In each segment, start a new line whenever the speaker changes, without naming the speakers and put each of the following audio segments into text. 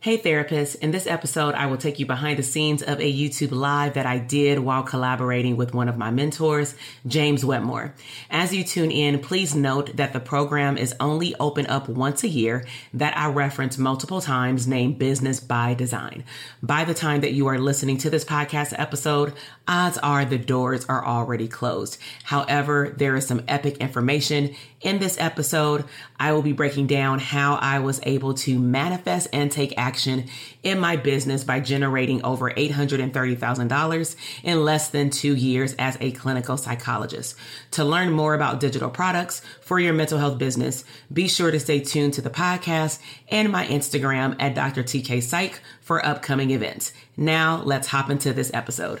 Hey therapists, in this episode, I will take you behind the scenes of a YouTube live that I did while collaborating with one of my mentors, James Wedmore. As you tune in, please note that the program is only open up once a year that I reference multiple times named Business by Design. By the time that you are listening to this podcast episode, odds are the doors are already closed. However, there is some epic information in this episode. I will be breaking down how I was able to manifest and take action in my business by generating over $830,000 in less than two years as a clinical psychologist. To learn more about digital products for your mental health business, be sure to stay tuned to the podcast and my Instagram at Dr. TK Psych for upcoming events. Now let's hop into this episode.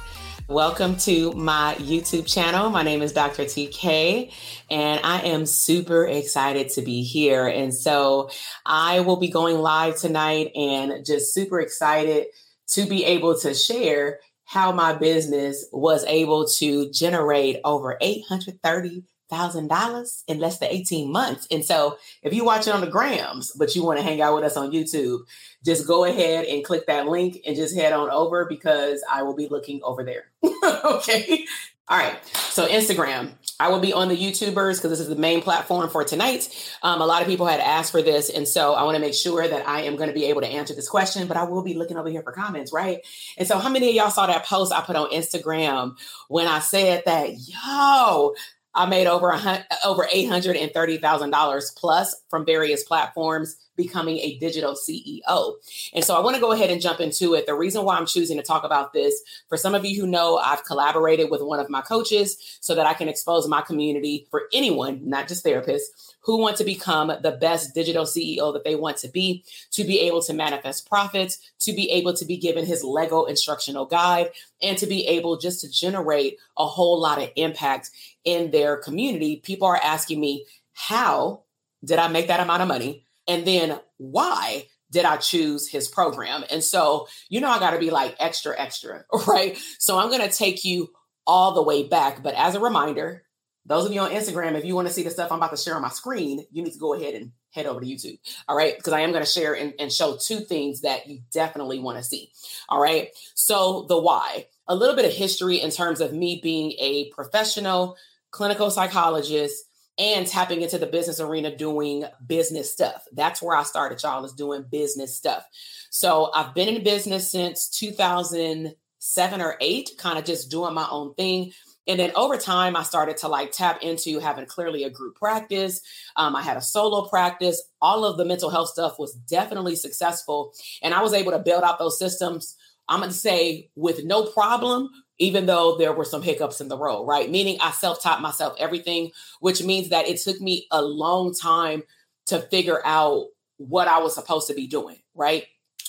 Welcome to my YouTube channel. My name is Dr. TK, and I am super excited to be here. And so I will be going live tonight and just super excited to be able to share how my business was able to generate over 830 thousand dollars in less than 18 months. And so if you watch it on the grams, but you want to hang out with us on YouTube, just go ahead and click that link and just head on over because I will be looking over there. okay. All right. So Instagram. I will be on the YouTubers because this is the main platform for tonight. Um, a lot of people had asked for this. And so I want to make sure that I am going to be able to answer this question, but I will be looking over here for comments, right? And so, how many of y'all saw that post I put on Instagram when I said that, yo, I made over a, over eight hundred and thirty thousand dollars plus from various platforms, becoming a digital CEO. And so I want to go ahead and jump into it. The reason why I'm choosing to talk about this, for some of you who know, I've collaborated with one of my coaches so that I can expose my community for anyone, not just therapists, who want to become the best digital CEO that they want to be, to be able to manifest profits, to be able to be given his Lego instructional guide, and to be able just to generate a whole lot of impact in their community. People are asking me, how did I make that amount of money? And then why did I choose his program? And so, you know, I got to be like extra, extra, right? So I'm going to take you all the way back. But as a reminder, those of you on Instagram, if you want to see the stuff I'm about to share on my screen, you need to go ahead and head over to YouTube. All right. Because I am going to share and, and show two things that you definitely want to see. All right. So, the why, a little bit of history in terms of me being a professional clinical psychologist and tapping into the business arena doing business stuff. That's where I started, y'all, is doing business stuff. So I've been in business since 2007 or eight, kind of just doing my own thing. And then over time, I started to like tap into having clearly a group practice. Um, I had a solo practice. All of the mental health stuff was definitely successful. And I was able to build out those systems, I'm going to say, with no problem, even though there were some hiccups in the road, right? Meaning I self taught myself everything, which means that it took me a long time to figure out what I was supposed to be doing, right?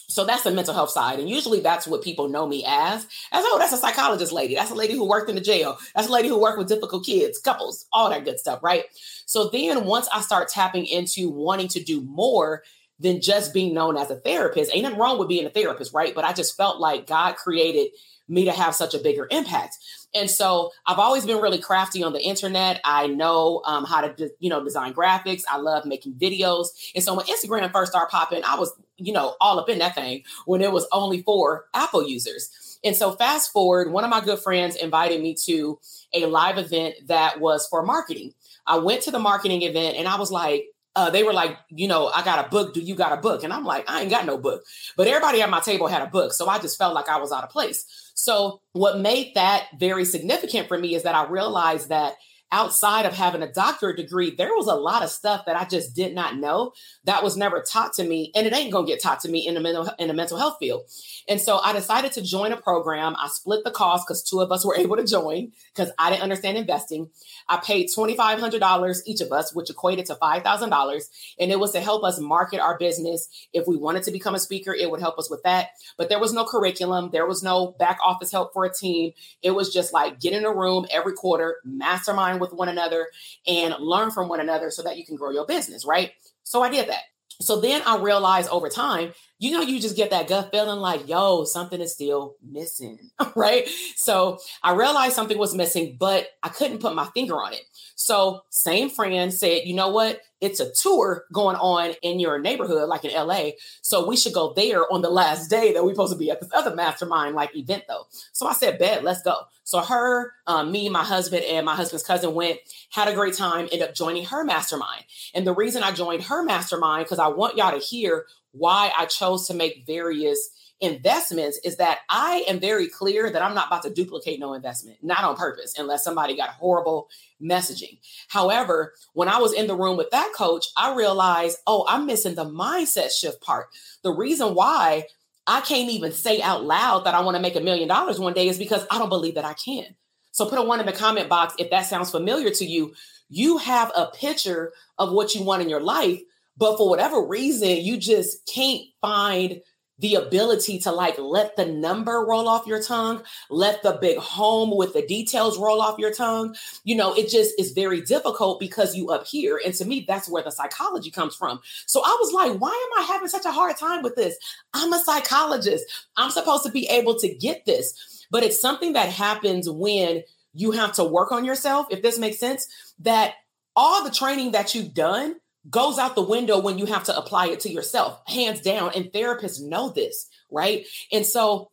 So that's the mental health side. And usually that's what people know me as. As oh, that's a psychologist lady. That's a lady who worked in the jail. That's a lady who worked with difficult kids, couples, all that good stuff, right? So then once I start tapping into wanting to do more than just being known as a therapist, ain't nothing wrong with being a therapist, right? But I just felt like God created me to have such a bigger impact. And so I've always been really crafty on the internet. I know um, how to, you know, design graphics. I love making videos. And so when Instagram first started popping, I was, you know, all up in that thing when it was only for Apple users. And so fast forward, one of my good friends invited me to a live event that was for marketing. I went to the marketing event and I was like, uh, they were like, you know, I got a book. Do you got a book? And I'm like, I ain't got no book. But everybody at my table had a book. So I just felt like I was out of place. So what made that very significant for me is that I realized that outside of having a doctorate degree, there was a lot of stuff that I just did not know that was never taught to me, and it ain't gonna get taught to me in the mental in mental health field. And so I decided to join a program. I split the cost because two of us were able to join because I didn't understand investing. I paid twenty five hundred dollars each of us, which equated to five thousand dollars, and it was to help us market our business. If we wanted to become a speaker, it would help us with that. But there was no curriculum, there was no back office help for a team. It was just like get in a room every quarter, mastermind with one another and learn from one another so that you can grow your business, right? So I did that. So then I realized over time, you know, you just get that gut feeling like, yo, something is still missing, right? So I realized something was missing, but I couldn't put my finger on it. So, same friend said, you know what? It's a tour going on in your neighborhood, like in LA. So, we should go there on the last day that we're supposed to be at this other mastermind like event, though. So, I said, bet, let's go. So, her, um, me, my husband, and my husband's cousin went, had a great time, ended up joining her mastermind. And the reason I joined her mastermind, because I want y'all to hear why I chose to make various investments is that I am very clear that I'm not about to duplicate no investment, not on purpose, unless somebody got horrible messaging. However, when I was in the room with that coach, I realized, oh, I'm missing the mindset shift part. The reason why I can't even say out loud that I want to make a million dollars one day is because I don't believe that I can. So put a one in the comment box if that sounds familiar to you. You have a picture of what you want in your life, but for whatever reason, you just can't find the ability to like let the number roll off your tongue, let the big home with the details roll off your tongue. You know, it just is very difficult because you up here. And to me, that's where the psychology comes from. So I was like, why am I having such a hard time with this? I'm a psychologist. I'm supposed to be able to get this. But it's something that happens when you have to work on yourself, if this makes sense, that all the training that you've done goes out the window when you have to apply it to yourself, hands down. And therapists know this, right? And so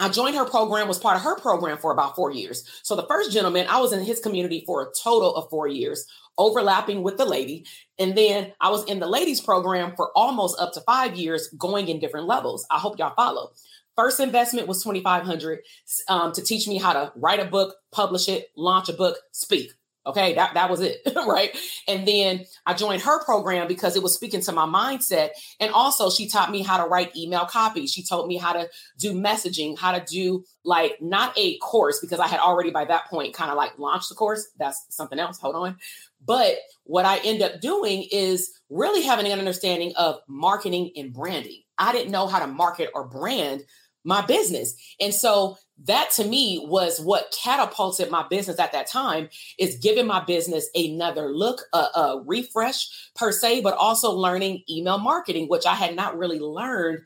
I joined her program, was part of her program for about four years. So the first gentleman, I was in his community for a total of four years, overlapping with the lady. And then I was in the ladies program for almost up to five years, going in different levels. I hope y'all follow. First investment was 2500 um, to teach me how to write a book, publish it, launch a book, speak. Okay, that, that was it, right? And then I joined her program because it was speaking to my mindset. And also, she taught me how to write email copy. She told me how to do messaging, how to do like not a course because I had already by that point kind of like launched the course. That's something else. Hold on. But what I end up doing is really having an understanding of marketing and branding. I didn't know how to market or brand my business. And so that to me was what catapulted my business at that time is giving my business another look, a, a, refresh per se, but also learning email marketing, which I had not really learned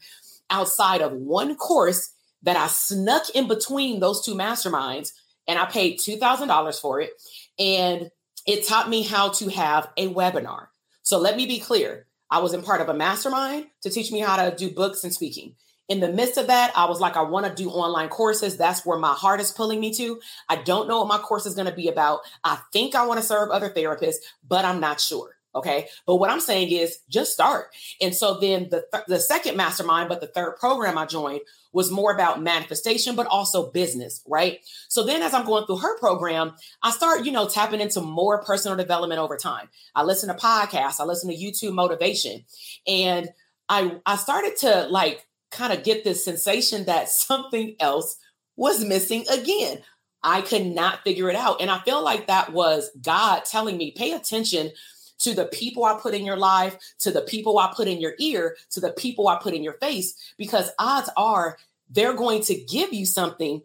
outside of one course that I snuck in between those two masterminds. And I paid $2,000 for it. And it taught me how to have a webinar. So let me be clear. I was in part of a mastermind to teach me how to do books and speaking. In the midst of that, I was like, I want to do online courses. That's where my heart is pulling me to. I don't know what my course is going to be about. I think I want to serve other therapists, but I'm not sure. Okay. But what I'm saying is just start. And so then the, th- the second mastermind, but the third program I joined was more about manifestation, but also business. Right. So then as I'm going through her program, I start, you know, tapping into more personal development over time. I listen to podcasts, I listen to YouTube motivation. And I, I started to like kind of get this sensation that something else was missing again. I could not figure it out. And I feel like that was God telling me, pay attention to the people I put in your life, to the people I put in your ear, to the people I put in your face, because odds are they're going to give you something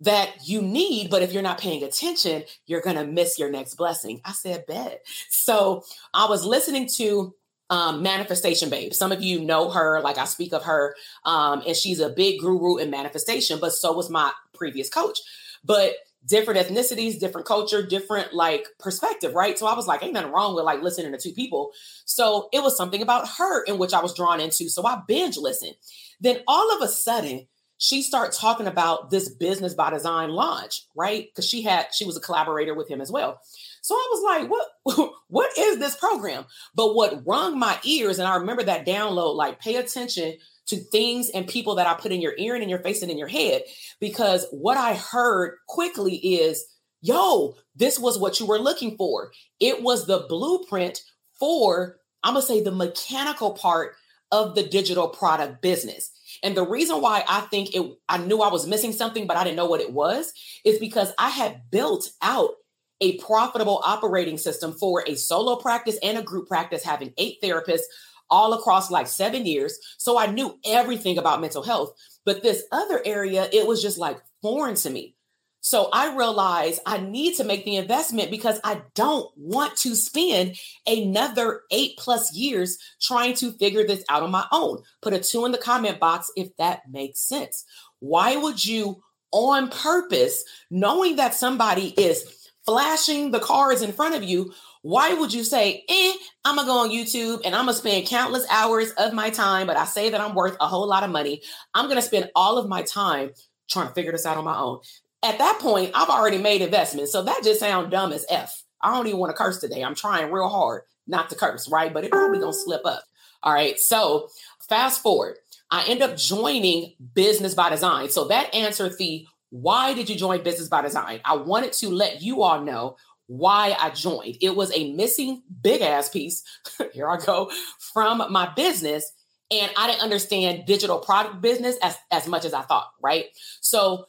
that you need, but if you're not paying attention, you're going to miss your next blessing. I said, bet. So I was listening to um, Manifestation Babe. Some of you know her, like I speak of her, um, and she's a big guru in manifestation, but so was my previous coach. But different ethnicities, different culture, different like perspective, right? So I was like, ain't nothing wrong with like listening to two people. So it was something about her in which I was drawn into. So I binge listened. Then all of a sudden, she started talking about this business by design launch, right? Because she had she was a collaborator with him as well. So I was like, what what is this program? But what rung my ears, and I remember that download, like pay attention to things and people that I put in your ear and in your face and in your head. Because what I heard quickly is, yo, this was what you were looking for. It was the blueprint for, I'm to say, the mechanical part of the digital product business. And the reason why I think it, I knew I was missing something, but I didn't know what it was, is because I had built out a profitable operating system for a solo practice and a group practice, having eight therapists all across like seven years. So I knew everything about mental health. But this other area, it was just like foreign to me. So I realized I need to make the investment because I don't want to spend another eight plus years trying to figure this out on my own. Put a two in the comment box if that makes sense. Why would you, on purpose, knowing that somebody is flashing the cards in front of you, why would you say, eh, I'm gonna go on YouTube and I'm gonna spend countless hours of my time, but I say that I'm worth a whole lot of money. I'm gonna spend all of my time trying to figure this out on my own. At that point, I've already made investments. So that just sounds dumb as F. I don't even want to curse today. I'm trying real hard not to curse, right? But it probably gonna slip up. All right. So fast forward. I end up joining Business by Design. So that answered the why did you join Business by Design? I wanted to let you all know why I joined. It was a missing big ass piece. Here I go from my business. And I didn't understand digital product business as, as much as I thought, right? So,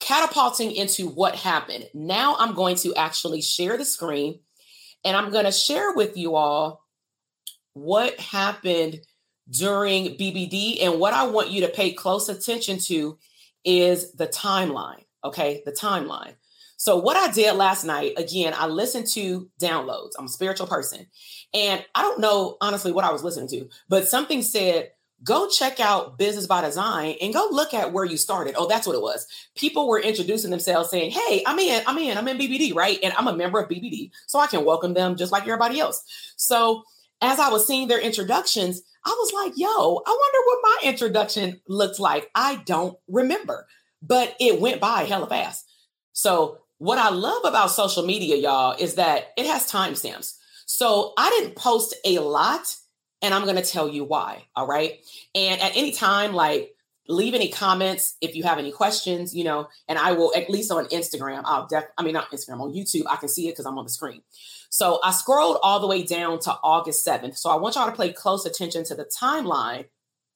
catapulting into what happened. Now, I'm going to actually share the screen and I'm going to share with you all what happened during BBD. And what I want you to pay close attention to is the timeline. Okay, the timeline. So, what I did last night, again, I listened to downloads. I'm a spiritual person. And I don't know, honestly, what I was listening to, but something said, go check out Business by Design and go look at where you started. Oh, that's what it was. People were introducing themselves saying, Hey, I'm in, I'm in, I'm in BBD, right? And I'm a member of BBD. So I can welcome them just like everybody else. So, as I was seeing their introductions, I was like, yo, I wonder what my introduction looks like. I don't remember, but it went by hella fast. So what I love about social media, y'all, is that it has timestamps. So I didn't post a lot, and I'm going to tell you why. All right. And at any time, like, leave any comments if you have any questions, you know, and I will, at least on Instagram, I'll def, I mean, not Instagram, on YouTube, I can see it because I'm on the screen. So I scrolled all the way down to August 7th. So I want y'all to pay close attention to the timeline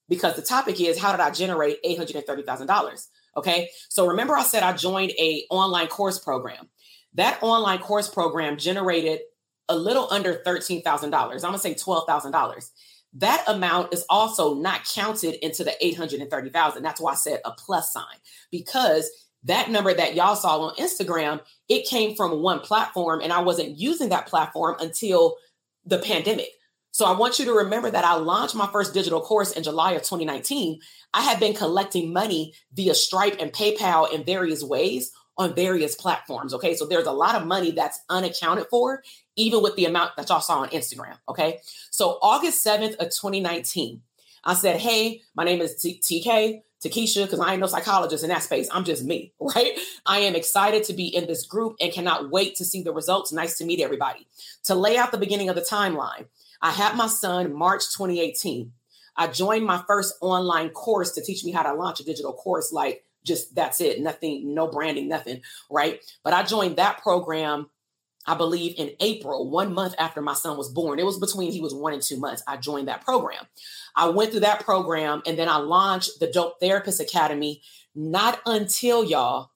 because the topic is how did I generate $830,000? Okay. So remember, I said I joined a online course program. That online course program generated a little under $13,000. I'm going to say $12,000. That amount is also not counted into the 830,000. That's why I said a plus sign because that number that y'all saw on Instagram, it came from one platform and I wasn't using that platform until the pandemic. So I want you to remember that I launched my first digital course in July of 2019. I had been collecting money via Stripe and PayPal in various ways on various platforms. Okay. So there's a lot of money that's unaccounted for, even with the amount that y'all saw on Instagram. Okay. So August 7th of 2019, I said, Hey, my name is TK. Takesha, because I ain't no psychologist in that space. I'm just me, right? I am excited to be in this group and cannot wait to see the results. Nice to meet everybody. To lay out the beginning of the timeline, I had my son March 2018. I joined my first online course to teach me how to launch a digital course. Like, just that's it, nothing, no branding, nothing, right? But I joined that program I believe in April, one month after my son was born. It was between he was one and two months. I joined that program. I went through that program and then I launched the Dope Therapist Academy not until y'all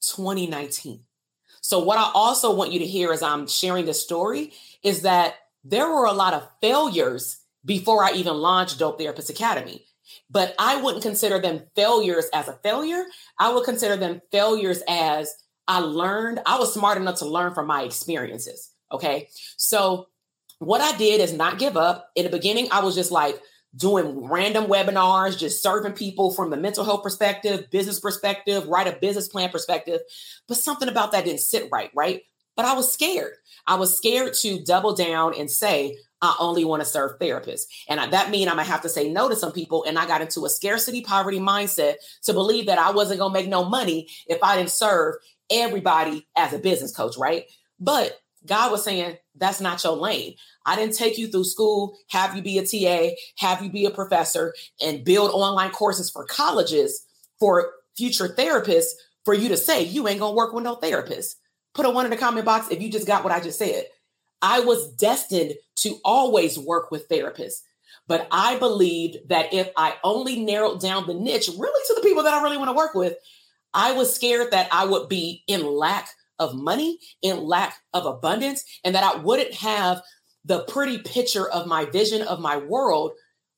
2019. So, what I also want you to hear as I'm sharing this story is that there were a lot of failures before I even launched Dope Therapist Academy. But I wouldn't consider them failures as a failure. I would consider them failures as I learned, I was smart enough to learn from my experiences. Okay. So what I did is not give up. In the beginning, I was just like doing random webinars, just serving people from the mental health perspective, business perspective, write a business plan perspective. But something about that didn't sit right, right? But I was scared. I was scared to double down and say, I only want to serve therapists. And that mean I'm gonna have to say no to some people. And I got into a scarcity poverty mindset to believe that I wasn't gonna make no money if I didn't serve everybody as a business coach, right? But God was saying, that's not your lane. I didn't take you through school, have you be a TA, have you be a professor, and build online courses for colleges for future therapists for you to say, you ain't gonna work with no therapist. Put a one in the comment box if you just got what I just said. I was destined to always work with therapists. But I believed that if I only narrowed down the niche really to the people that I really want to work with, I was scared that I would be in lack of money, in lack of abundance, and that I wouldn't have the pretty picture of my vision of my world,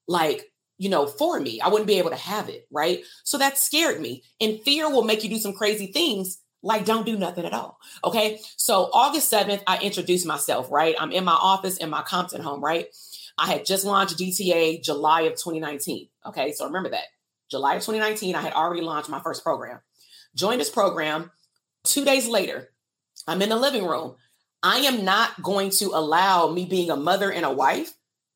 like, you know, for me. I wouldn't be able to have it, right? So that scared me. And fear will make you do some crazy things like don't do nothing at all. Okay. So August 7th, I introduced myself, right? I'm in my office in my Compton home, right? I had just launched DTA July of 2019. Okay. So remember that. July of 2019, I had already launched my first program. Joined this program. Two days later, I'm in the living room. I am not going to allow me being a mother and a wife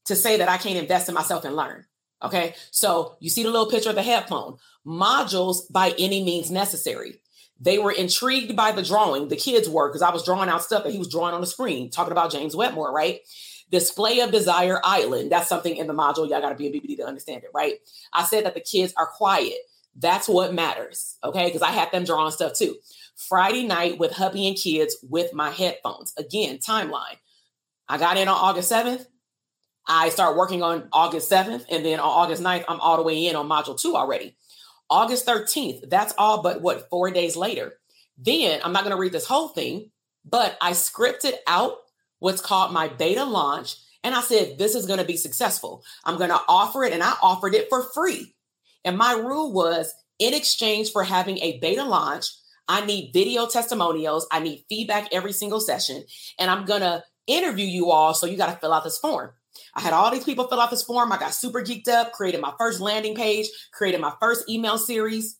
to say that I can't invest in myself and learn. Okay. So you see the little picture of the headphone modules by any means necessary. They were intrigued by the drawing, the kids were, because I was drawing out stuff that he was drawing on the screen, talking about James Wedmore, right? Display of Desire Island. That's something in the module. Y'all got to be a BBD to understand it, right? I said that the kids are quiet. That's what matters. Okay. Because I had them drawing stuff too. Friday night with hubby and kids with my headphones. Again, timeline. I got in on August 7th. I start working on August 7th. And then on August 9th, I'm all the way in on module two already. August 13th, that's all but what, four days later. Then I'm not going to read this whole thing, but I scripted out what's called my beta launch. And I said, this is going to be successful. I'm going to offer it. And I offered it for free. And my rule was in exchange for having a beta launch, I need video testimonials. I need feedback every single session. And I'm going to interview you all. So you got to fill out this form. I had all these people fill out this form. I got super geeked up, created my first landing page, created my first email series.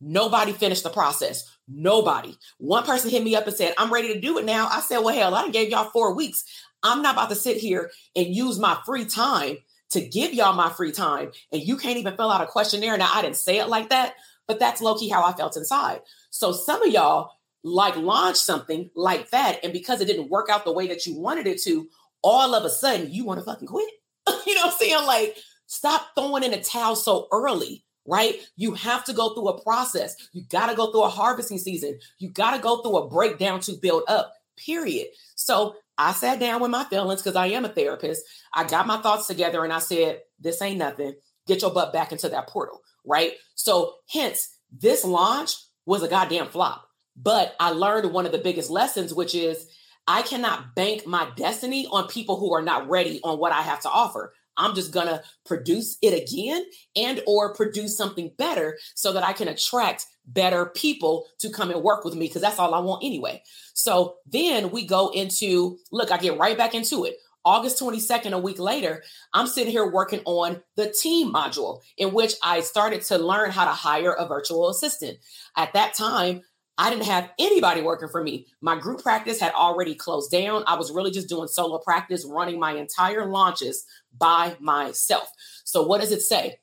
Nobody finished the process. Nobody. One person hit me up and said, I'm ready to do it now. I said, Well, hell, I gave y'all four weeks. I'm not about to sit here and use my free time to give y'all my free time and you can't even fill out a questionnaire. Now, I didn't say it like that, but that's low key how I felt inside. So some of y'all like launch something like that. And because it didn't work out the way that you wanted it to, all of a sudden you want to fucking quit. you know what I'm saying? Like, stop throwing in a towel so early right? You have to go through a process. You got to go through a harvesting season. You got to go through a breakdown to build up, period. So I sat down with my feelings because I am a therapist. I got my thoughts together and I said, this ain't nothing. Get your butt back into that portal, right? So, hence, this launch was a goddamn flop. But I learned one of the biggest lessons, which is I cannot bank my destiny on people who are not ready on what I have to offer. I'm just going to produce it again and or produce something better so that I can attract better people to come and work with me because that's all I want anyway. So then we go into look, I get right back into it. August 22nd, a week later, I'm sitting here working on the team module in which I started to learn how to hire a virtual assistant. At that time, I didn't have anybody working for me. My group practice had already closed down. I was really just doing solo practice, running my entire launches by myself. So, what does it say?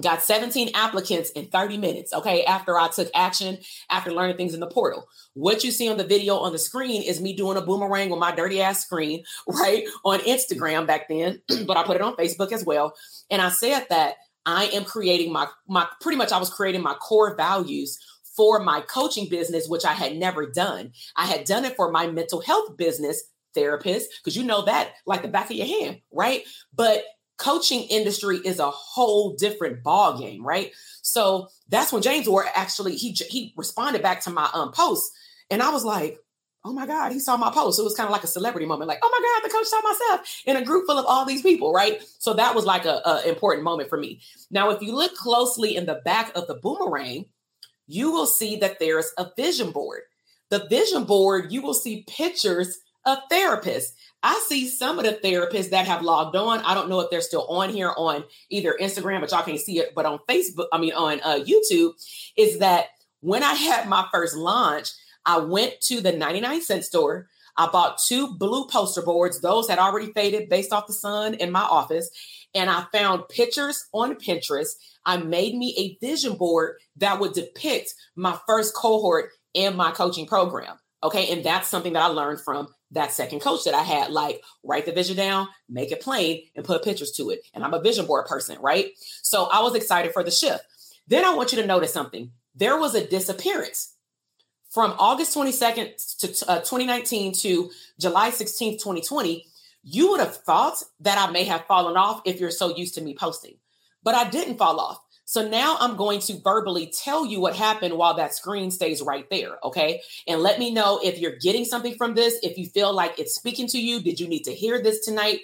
Got 17 applicants in 30 minutes. Okay. After I took action, after learning things in the portal. What you see on the video on the screen is me doing a boomerang with my dirty ass screen, right? On Instagram back then, but I put it on Facebook as well. And I said that I am creating my, my pretty much I was creating my core values for my coaching business, which I had never done. I had done it for my mental health business therapist, because you know that like the back of your hand, right? But coaching industry is a whole different ball game, right? So that's when James Ward actually he he responded back to my um post, and I was like, oh my god, he saw my post. It was kind of like a celebrity moment, like oh my god, the coach saw myself in a group full of all these people, right? So that was like a, a important moment for me. Now, if you look closely in the back of the boomerang, you will see that there's a vision board. The vision board, you will see pictures of therapists. I see some of the therapists that have logged on. I don't know if they're still on here on either Instagram, but y'all can't see it, but on Facebook, I mean, on uh, YouTube, is that when I had my first launch, I went to the 99 cent store. I bought two blue poster boards. Those had already faded based off the sun in my office. And I found pictures on Pinterest. I made me a vision board that would depict my first cohort in my coaching program. Okay. And that's something that I learned from that second coach that I had, like write the vision down, make it plain, and put pictures to it. And I'm a vision board person, right? So I was excited for the shift. Then I want you to notice something. There was a disappearance from August 22nd to uh, 2019 to July 16th, 2020. You would have thought that I may have fallen off if you're so used to me posting, but I didn't fall off. So now I'm going to verbally tell you what happened while that screen stays right there. Okay. And let me know if you're getting something from this, if you feel like it's speaking to you. Did you need to hear this tonight?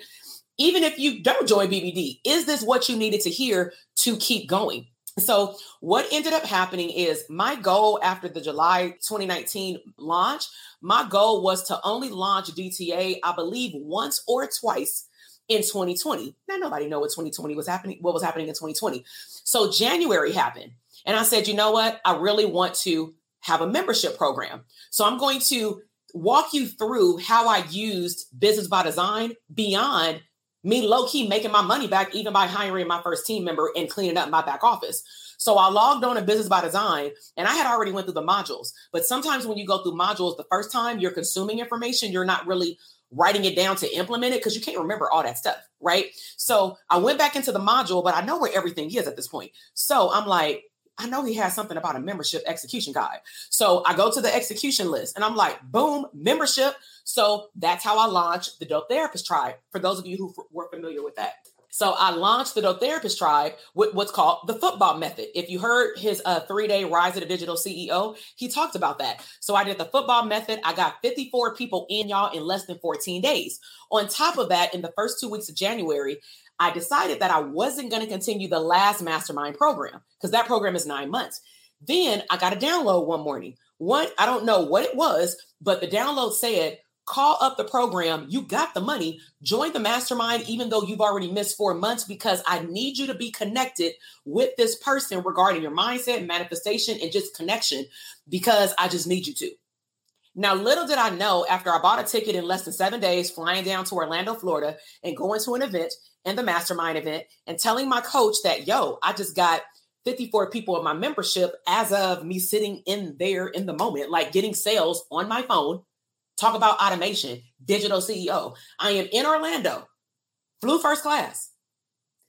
Even if you don't join BBD, is this what you needed to hear to keep going? So, what ended up happening is my goal after the July 2019 launch, my goal was to only launch DTA, I believe, once or twice in 2020. Now nobody know what 2020 was happening, what was happening in 2020. So January happened. And I said, you know what? I really want to have a membership program. So I'm going to walk you through how I used business by design beyond me low key making my money back, even by hiring my first team member and cleaning up my back office. So I logged on to business by design and I had already went through the modules. But sometimes when you go through modules the first time, you're consuming information, you're not really writing it down to implement it because you can't remember all that stuff, right? So I went back into the module, but I know where everything is at this point. So I'm like, I know he has something about a membership execution guide. So I go to the execution list and I'm like, boom, membership. So that's how I launched the Dope Therapist Tribe. For those of you who were familiar with that. So I launched the Dope Therapist Tribe with what's called the football method. If you heard his uh, three-day rise of the digital CEO, he talked about that. So I did the football method. I got 54 people in y'all in less than 14 days. On top of that, in the first two weeks of January, I decided that I wasn't going to continue the last mastermind program because that program is nine months. Then I got a download one morning. One, I don't know what it was, but the download said, call up the program. You got the money. Join the mastermind, even though you've already missed four months, because I need you to be connected with this person regarding your mindset, manifestation, and just connection, because I just need you to. Now, little did I know, after I bought a ticket in less than seven days, flying down to Orlando, Florida, and going to an event and the mastermind event, and telling my coach that, yo, I just got 54 people in my membership as of me sitting in there in the moment, like getting sales on my phone Talk about automation, digital CEO. I am in Orlando, flew first class,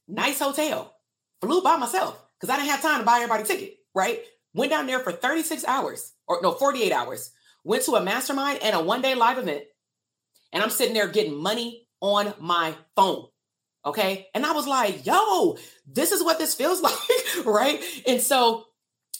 nice hotel, flew by myself because I didn't have time to buy everybody a ticket, right? Went down there for 36 hours or no, 48 hours, went to a mastermind and a one day live event. And I'm sitting there getting money on my phone. Okay. And I was like, yo, this is what this feels like. right. And so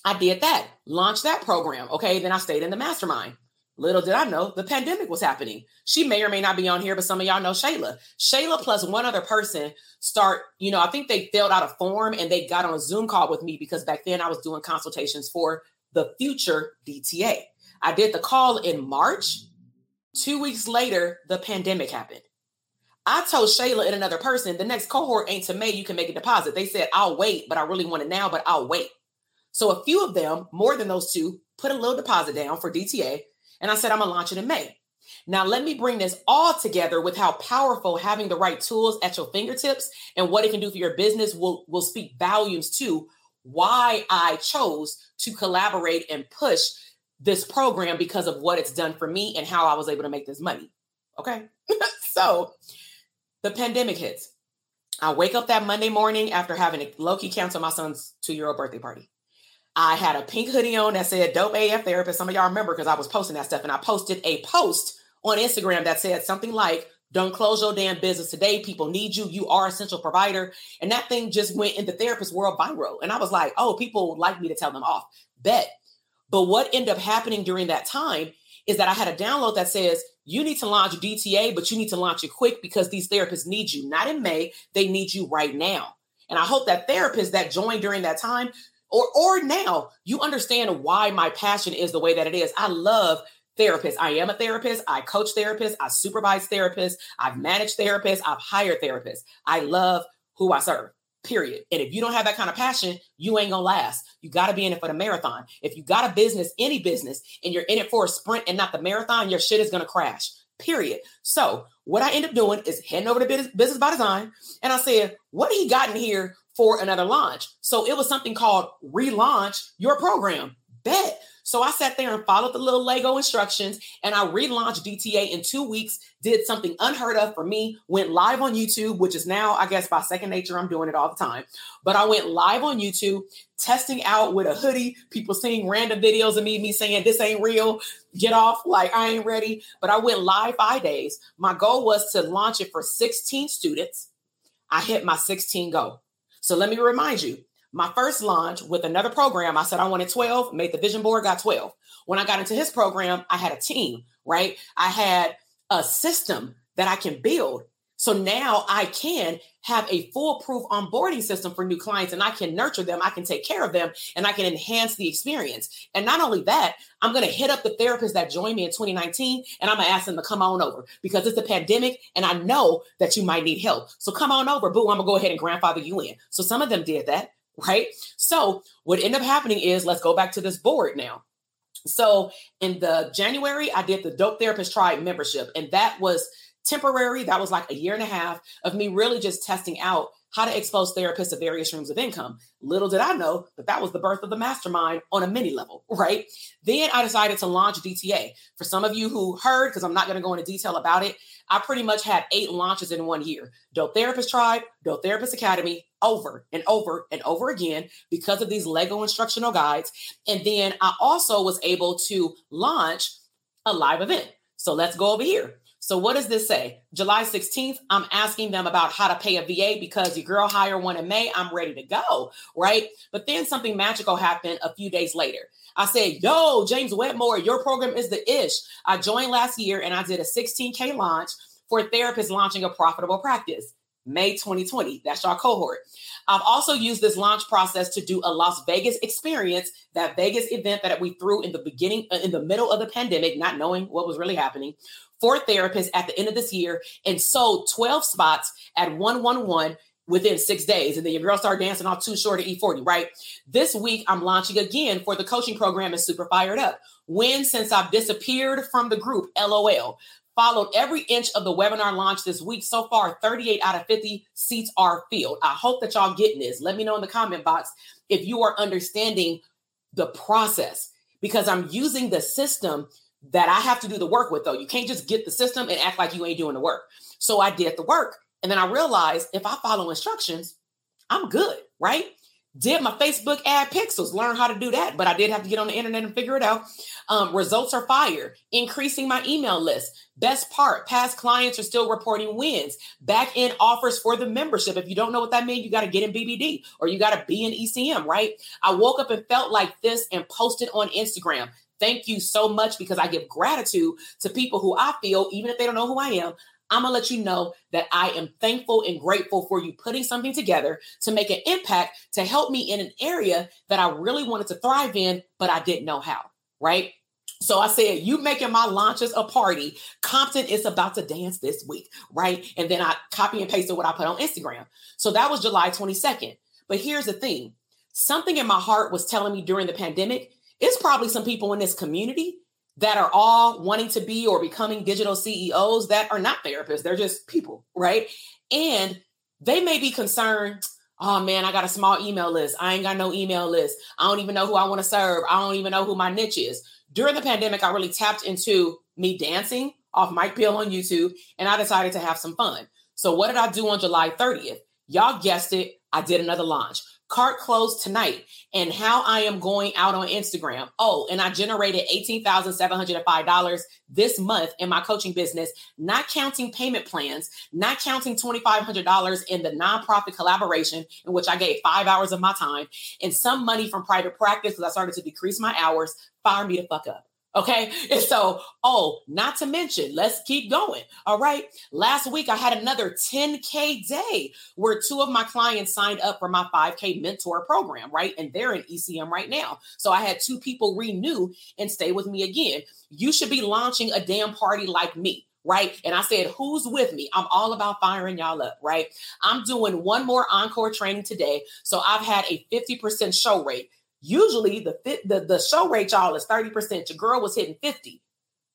I did that, launched that program. Okay. Then I stayed in the mastermind. Little did I know the pandemic was happening. She may or may not be on here, but some of y'all know Shayla. Shayla plus one other person start, you know, I think they filled out a form and they got on a Zoom call with me because back then I was doing consultations for the future DTA. I did the call in March. Two weeks later, the pandemic happened. I told Shayla and another person, the next cohort ain't to May, you can make a deposit. They said, I'll wait, but I really want it now, but I'll wait. So a few of them, more than those two, put a little deposit down for DTA and I said, I'm going to launch it in May. Now, let me bring this all together with how powerful having the right tools at your fingertips and what it can do for your business will, will speak volumes to why I chose to collaborate and push this program because of what it's done for me and how I was able to make this money. Okay. so the pandemic hits. I wake up that Monday morning after having a low key cancel my son's two year old birthday party. I had a pink hoodie on that said dope AF therapist. Some of y'all remember because I was posting that stuff and I posted a post on Instagram that said something like, don't close your damn business today. People need you. You are essential provider. And that thing just went in the therapist world viral. And I was like, oh, people like me to tell them off. Bet. But what ended up happening during that time is that I had a download that says, you need to launch DTA, but you need to launch it quick because these therapists need you. Not in May, they need you right now. And I hope that therapists that joined during that time or or now you understand why my passion is the way that it is. I love therapists. I am a therapist. I coach therapists. I supervise therapists. I've managed therapists. I've hired therapists. I love who I serve. Period. And if you don't have that kind of passion, you ain't gonna last. You got to be in it for the marathon. If you got a business, any business, and you're in it for a sprint and not the marathon, your shit is gonna crash. Period. So what I end up doing is heading over to business by design, and I said, "What have you in here for another launch?" So it was something called relaunch your program. Bet. So I sat there and followed the little Lego instructions and I relaunched DTA in two weeks, did something unheard of for me, went live on YouTube, which is now, I guess, by second nature, I'm doing it all the time. But I went live on YouTube, testing out with a hoodie, people seeing random videos of me, me saying, This ain't real, get off, like I ain't ready. But I went live five days. My goal was to launch it for 16 students. I hit my 16 goal. So let me remind you, my first launch with another program, I said I wanted 12, made the vision board, got 12. When I got into his program, I had a team, right? I had a system that I can build. So now I can have a foolproof onboarding system for new clients and I can nurture them, I can take care of them, and I can enhance the experience. And not only that, I'm going to hit up the therapists that joined me in 2019 and I'm going to ask them to come on over because it's a pandemic and I know that you might need help. So come on over, boo. I'm going to go ahead and grandfather you in. So some of them did that right? So what ended up happening is let's go back to this board now. So in the January, I did the Dope Therapist Tribe membership, and that was temporary. That was like a year and a half of me really just testing out how to expose therapists to various streams of income. Little did I know that that was the birth of the mastermind on a mini level, right? Then I decided to launch DTA. For some of you who heard, because I'm not going to go into detail about it, I pretty much had eight launches in one year. Dope Therapist Tribe, Dope Therapist Academy, over and over and over again because of these Lego instructional guides. And then I also was able to launch a live event. So let's go over here. So what does this say? July 16th, I'm asking them about how to pay a VA because your girl hire one in May. I'm ready to go, right? But then something magical happened a few days later. I said, yo, James Wedmore, your program is the ish. I joined last year and I did a 16K launch for therapists launching a profitable practice. May 2020. That's our cohort. I've also used this launch process to do a Las Vegas experience, that Vegas event that we threw in the beginning, uh, in the middle of the pandemic, not knowing what was really happening, for therapists at the end of this year and sold 12 spots at 111 within six days. And then your girl started dancing all too short at E40, right? This week, I'm launching again for the coaching program is super fired up. When since I've disappeared from the group, LOL followed every inch of the webinar launch this week. So far, 38 out of 50 seats are filled. I hope that y'all getting this. Let me know in the comment box if you are understanding the process because I'm using the system that I have to do the work with, though. You can't just get the system and act like you ain't doing the work. So I did the work. And then I realized if I follow instructions, I'm good, right? Did my Facebook ad pixels, learn how to do that, but I did have to get on the internet and figure it out. Um, results are fire, increasing my email list. Best part, past clients are still reporting wins. Back end offers for the membership. If you don't know what that means, you got to get in BBD or you got to be in ECM, right? I woke up and felt like this and posted on Instagram. Thank you so much because I give gratitude to people who I feel, even if they don't know who I am, I'm gonna let you know that I am thankful and grateful for you putting something together to make an impact to help me in an area that I really wanted to thrive in, but I didn't know how, right? So I said, you making my launches a party. Compton is about to dance this week, right? And then I copy and pasted what I put on Instagram. So that was July 22nd. But here's the thing something in my heart was telling me during the pandemic, it's probably some people in this community that are all wanting to be or becoming digital CEOs that are not therapists. They're just people, right? And they may be concerned, oh man, I got a small email list. I ain't got no email list. I don't even know who I want to serve. I don't even know who my niche is. During the pandemic, I really tapped into me dancing off Mike Peel on YouTube, and I decided to have some fun. So, what did I do on July 30th? Y'all guessed it, I did another launch cart closed tonight and how I am going out on Instagram. Oh, and I generated $18,705 this month in my coaching business, not counting payment plans, not counting $2,500 in the nonprofit collaboration in which I gave five hours of my time and some money from private practice because I started to decrease my hours. Fire me to fuck up. Okay. And so, oh, not to mention, let's keep going. All right. Last week, I had another 10K day where two of my clients signed up for my 5K mentor program, right? And they're in ECM right now. So I had two people renew and stay with me again. You should be launching a damn party like me right? And I said, Who's with me? I'm all about firing y'all up, right? I'm doing one more encore training today. So I've had a 50% show rate. Usually the the, the show rate, y'all, is 30%. Your girl was hitting 50.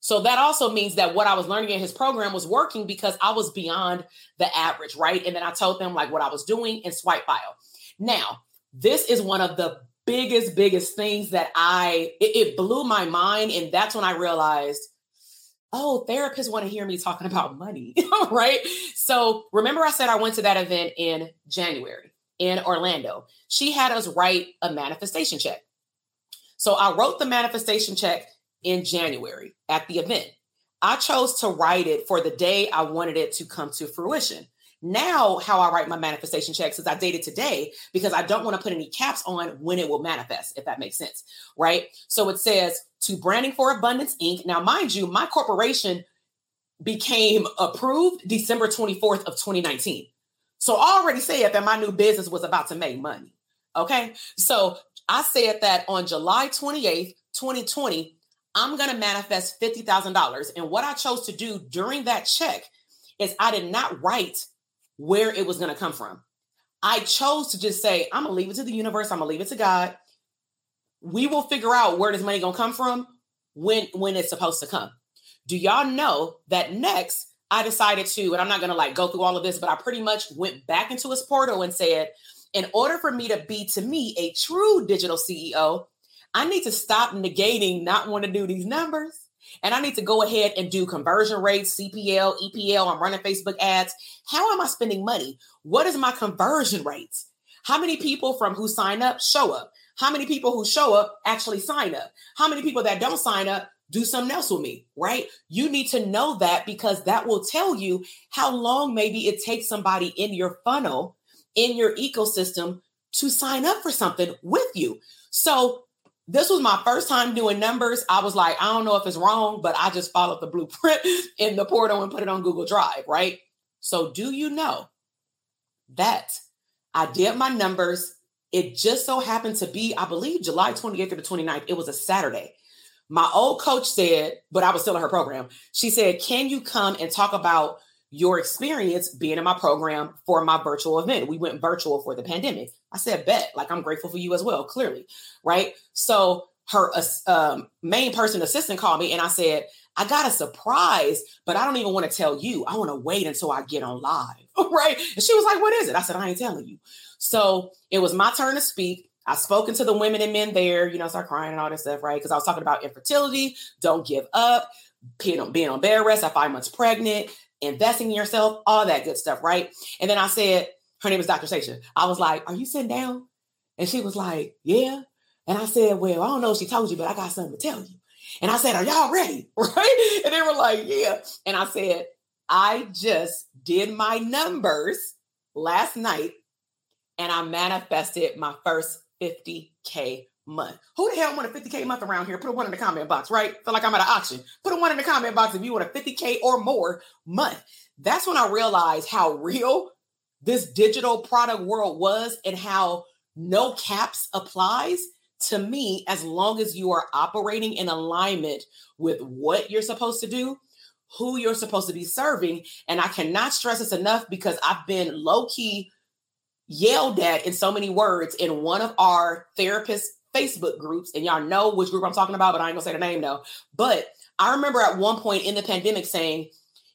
So that also means that what I was learning in his program was working because I was beyond the average, right? And then I told them like what I was doing in Swipe File. Now, this is one of the biggest, biggest things that I it, it blew my mind. And that's when I realized, oh, therapists want to hear me talking about money, right? So remember I said I went to that event in January in Orlando. She had us write a manifestation check. So I wrote the manifestation check in January at the event. I chose to write it for the day I wanted it to come to fruition. Now, how I write my manifestation checks is I date it today because I don't want to put any caps on when it will manifest, if that makes sense. Right. So it says to Branding for Abundance Inc. Now, mind you, my corporation became approved December 24th of 2019. So I already said that my new business was about to make money. Okay. So I said that on July 28th, 2020, I'm going to manifest $50,000. And what I chose to do during that check is I did not write where it was going to come from. I chose to just say, I'm going to leave it to the universe. I'm going to leave it to God. We will figure out where this money going to come from when when it's supposed to come. Do y'all know that next I decided to, and I'm not going to like go through all of this, but I pretty much went back into his portal and said, in order for me to be to me a true digital CEO, I need to stop negating not want to do these numbers. And I need to go ahead and do conversion rates, CPL, EPL. I'm running Facebook ads. How am I spending money? What is my conversion rates? How many people from who sign up show up? How many people who show up actually sign up? How many people that don't sign up do something else with me, right? You need to know that because that will tell you how long maybe it takes somebody in your funnel, in your ecosystem to sign up for something with you. So, this was my first time doing numbers. I was like, I don't know if it's wrong, but I just followed the blueprint in the portal and put it on Google Drive, right? So, do you know that I did my numbers? It just so happened to be, I believe, July 28th or the 29th. It was a Saturday. My old coach said, but I was still in her program. She said, Can you come and talk about your experience being in my program for my virtual event? We went virtual for the pandemic. I said, Bet, like I'm grateful for you as well, clearly. Right. So her um, main person assistant called me and I said, I got a surprise, but I don't even want to tell you. I want to wait until I get on live. right. And she was like, What is it? I said, I ain't telling you. So it was my turn to speak. I've spoken to the women and men there, you know, start crying and all this stuff, right? Because I was talking about infertility, don't give up, being on, being on bed rest at five months pregnant, investing in yourself, all that good stuff, right? And then I said, her name is Dr. Sasha. I was like, Are you sitting down? And she was like, Yeah. And I said, Well, I don't know if she told you, but I got something to tell you. And I said, Are y'all ready? Right? And they were like, Yeah. And I said, I just did my numbers last night and I manifested my first 50K month. Who the hell want a 50K month around here? Put a one in the comment box, right? Feel like I'm at an auction. Put a one in the comment box if you want a 50K or more month. That's when I realized how real this digital product world was and how no caps applies to me as long as you are operating in alignment with what you're supposed to do, who you're supposed to be serving. And I cannot stress this enough because I've been low key yelled at in so many words in one of our therapist Facebook groups, and y'all know which group I'm talking about, but I ain't gonna say the name though. But I remember at one point in the pandemic saying,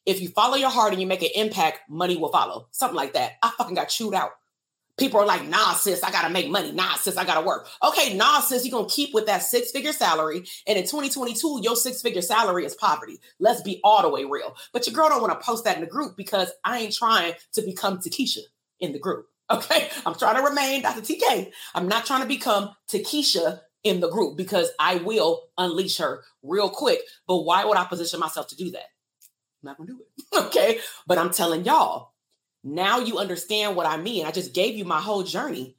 if you follow your heart and you make an impact, money will follow. Something like that. I fucking got chewed out. People are like, nah, sis, I gotta make money. Nah, sis, I gotta work. Okay, nah, sis, you're gonna keep with that six figure salary. And in 2022, your six figure salary is poverty. Let's be all the way real. But your girl don't wanna post that in the group because I ain't trying to become Takesha in the group. Okay, I'm trying to remain Dr. TK. I'm not trying to become Takesha in the group because I will unleash her real quick. But why would I position myself to do that? I'm not gonna do it. okay, but I'm telling y'all, now you understand what I mean. I just gave you my whole journey.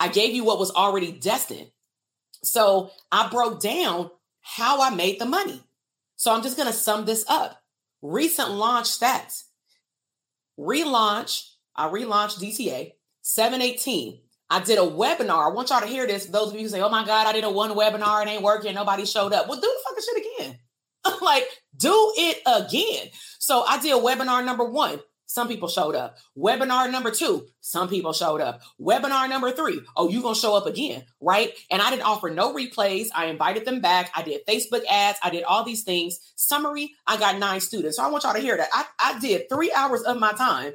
I gave you what was already destined. So I broke down how I made the money. So I'm just gonna sum this up. Recent launch stats. Relaunch I relaunched DTA 718. I did a webinar. I want y'all to hear this. Those of you who say, oh my God, I did a one webinar and ain't working, nobody showed up. Well, do the fucking shit again. like, do it again. So I did webinar number one. Some people showed up. Webinar number two, some people showed up. Webinar number three, oh, you gonna show up again, right? And I didn't offer no replays. I invited them back. I did Facebook ads. I did all these things. Summary, I got nine students. So I want y'all to hear that. I, I did three hours of my time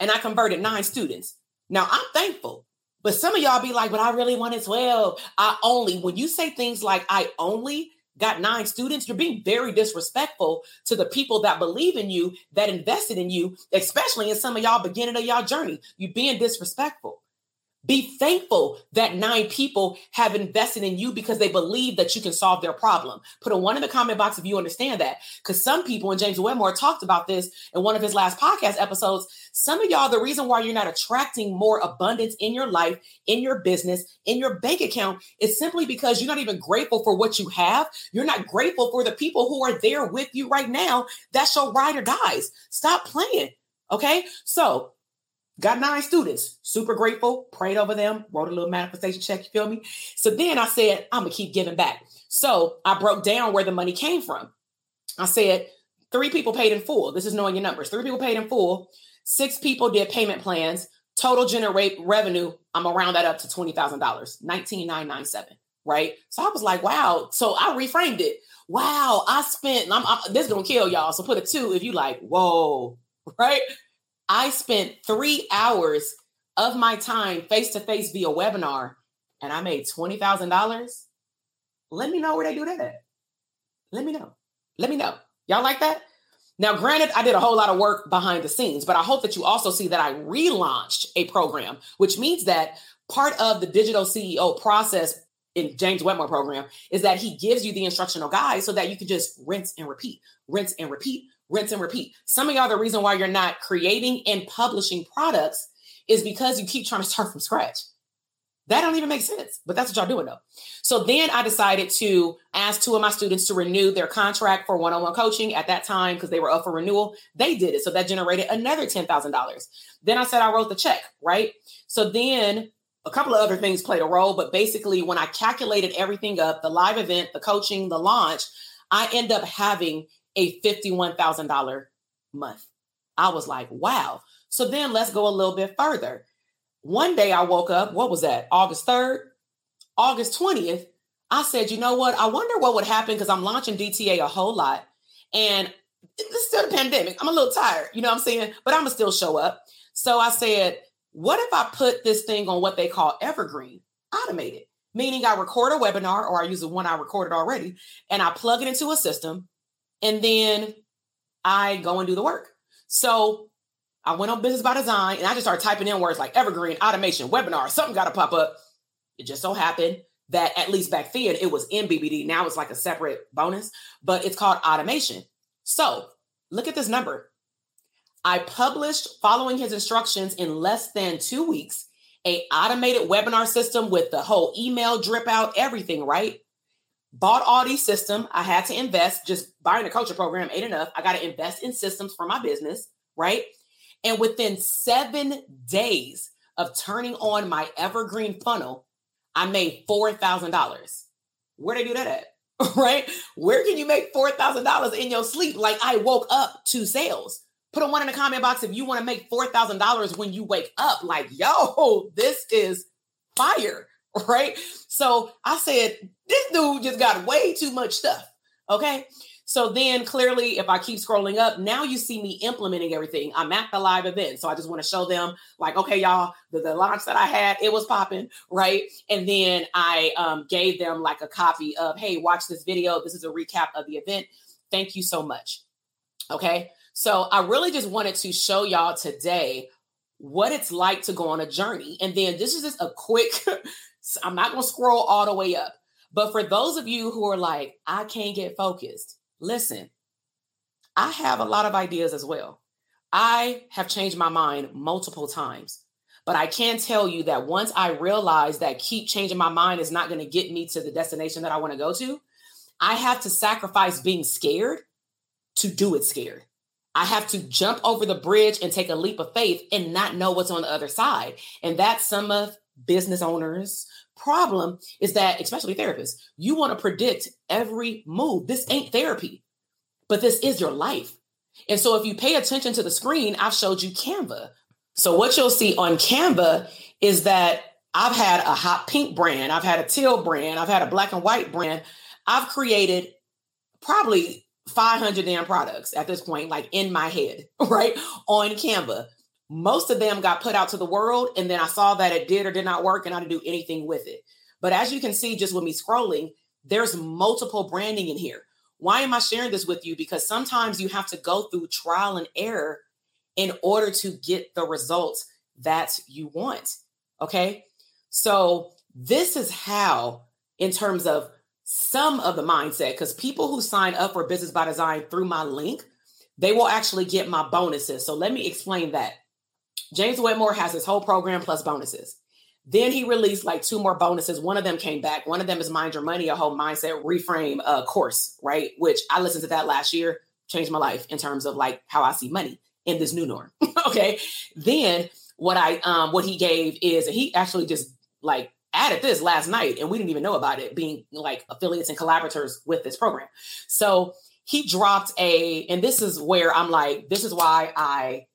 and I converted nine students. Now I'm thankful, but some of y'all be like, but I really want wanted 12. I only, when you say things like I only got nine students, you're being very disrespectful to the people that believe in you, that invested in you, especially in some of y'all beginning of y'all journey. You're being disrespectful. Be thankful that nine people have invested in you because they believe that you can solve their problem. Put a one in the comment box if you understand that. Because some people, and James Wedmore talked about this in one of his last podcast episodes, some of y'all, the reason why you're not attracting more abundance in your life, in your business, in your bank account is simply because you're not even grateful for what you have. You're not grateful for the people who are there with you right now. That's your ride or dies. Stop playing. Okay. So Got nine students, super grateful, prayed over them, wrote a little manifestation check, you feel me? So then I said, I'm gonna keep giving back. So I broke down where the money came from. I said, three people paid in full. This is knowing your numbers. Three people paid in full, six people did payment plans, total generate revenue. I'm gonna round that up to $20,000, 19997 right? So I was like, wow. So I reframed it. Wow, I spent, I'm, I'm, this is gonna kill y'all. So put a two if you like, whoa, right? I spent three hours of my time face to face via webinar and I made $20,000. Let me know where they do that at. Let me know. Let me know. Y'all like that? Now, granted, I did a whole lot of work behind the scenes, but I hope that you also see that I relaunched a program, which means that part of the digital CEO process in James Wedmore program is that he gives you the instructional guide so that you can just rinse and repeat, rinse and repeat, rinse and repeat. Some of y'all, the reason why you're not creating and publishing products is because you keep trying to start from scratch. That don't even make sense, but that's what y'all doing though. So then I decided to ask two of my students to renew their contract for one-on-one coaching at that time because they were up for renewal. They did it. So that generated another $10,000. Then I said I wrote the check, right? So then a couple of other things played a role, but basically when I calculated everything up, the live event, the coaching, the launch, I end up having a $51,000 month. I was like, wow. So then let's go a little bit further. One day I woke up, what was that? August 3rd, August 20th. I said, you know what? I wonder what would happen because I'm launching DTA a whole lot. And it's still the pandemic. I'm a little tired, you know what I'm saying? But I'm to still show up. So I said, what if I put this thing on what they call evergreen, automated? Meaning I record a webinar or I use the one I recorded already and I plug it into a system and then I go and do the work. So I went on Business by Design and I just started typing in words like evergreen, automation, webinar, something got to pop up. It just so happened that at least back then it was in BBD. Now it's like a separate bonus, but it's called automation. So look at this number. I published following his instructions in less than two weeks, a automated webinar system with the whole email drip out, everything, right? bought all these systems. I had to invest. Just buying a coaching program ain't enough. I got to invest in systems for my business, right? And within seven days of turning on my evergreen funnel, I made four thousand dollars. Where'd I do that at? right? Where can you make four thousand dollars in your sleep? Like I woke up to sales. Put a one in the comment box if you want to make four thousand dollars when you wake up. Like, yo, this is fire, right? So I said, this dude just got way too much stuff. Okay. So then clearly, if I keep scrolling up, now you see me implementing everything. I'm at the live event. So I just want to show them, like, okay, y'all, the, the launch that I had, it was popping, right? And then I um, gave them like a copy of, hey, watch this video. This is a recap of the event. Thank you so much. Okay. So I really just wanted to show y'all today what it's like to go on a journey. And then this is just a quick, I'm not going to scroll all the way up. But for those of you who are like, I can't get focused, Listen, I have a lot of ideas as well. I have changed my mind multiple times, but I can tell you that once I realize that keep changing my mind is not going to get me to the destination that I want to go to, I have to sacrifice being scared to do it scared. I have to jump over the bridge and take a leap of faith and not know what's on the other side. And that's some of business owners, problem is that, especially therapists, you want to predict every move. This ain't therapy, but this is your life. And so if you pay attention to the screen, I've showed you Canva. So what you'll see on Canva is that I've had a hot pink brand, I've had a teal brand, I've had a black and white brand. I've created probably 500 damn products at this point, like in my head, right? On Canva. Most of them got put out to the world, and then I saw that it did or did not work, and I didn't do anything with it. But as you can see, just with me scrolling, there's multiple branding in here. Why am I sharing this with you? Because sometimes you have to go through trial and error in order to get the results that you want. Okay. So, this is how, in terms of some of the mindset, because people who sign up for Business by Design through my link, they will actually get my bonuses. So, let me explain that. James Wedmore has his whole program plus bonuses. Then he released like two more bonuses. One of them came back. One of them is Mind Your Money, a whole mindset reframe uh, course, right? Which I listened to that last year, changed my life in terms of like how I see money in this new norm. okay. Then what I um what he gave is he actually just like added this last night and we didn't even know about it being like affiliates and collaborators with this program. So he dropped a, and this is where I'm like, this is why I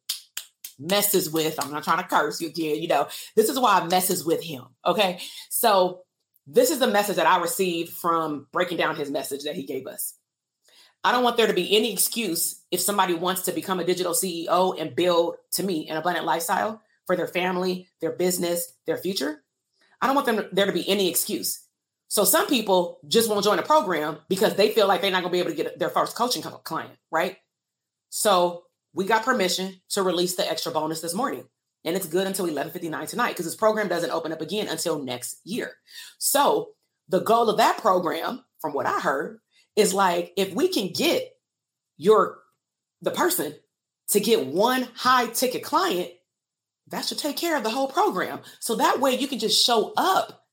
messes with, I'm not trying to curse you again, you know, this is why I messes with him. Okay. So this is the message that I received from breaking down his message that he gave us. I don't want there to be any excuse if somebody wants to become a digital CEO and build to me an abundant lifestyle for their family, their business, their future. I don't want them there to be any excuse. So some people just won't join a program because they feel like they're not going to be able to get their first coaching client, right? So we got permission to release the extra bonus this morning. And it's good until 11:59 tonight because this program doesn't open up again until next year. So, the goal of that program, from what I heard, is like if we can get your the person to get one high ticket client, that should take care of the whole program. So that way you can just show up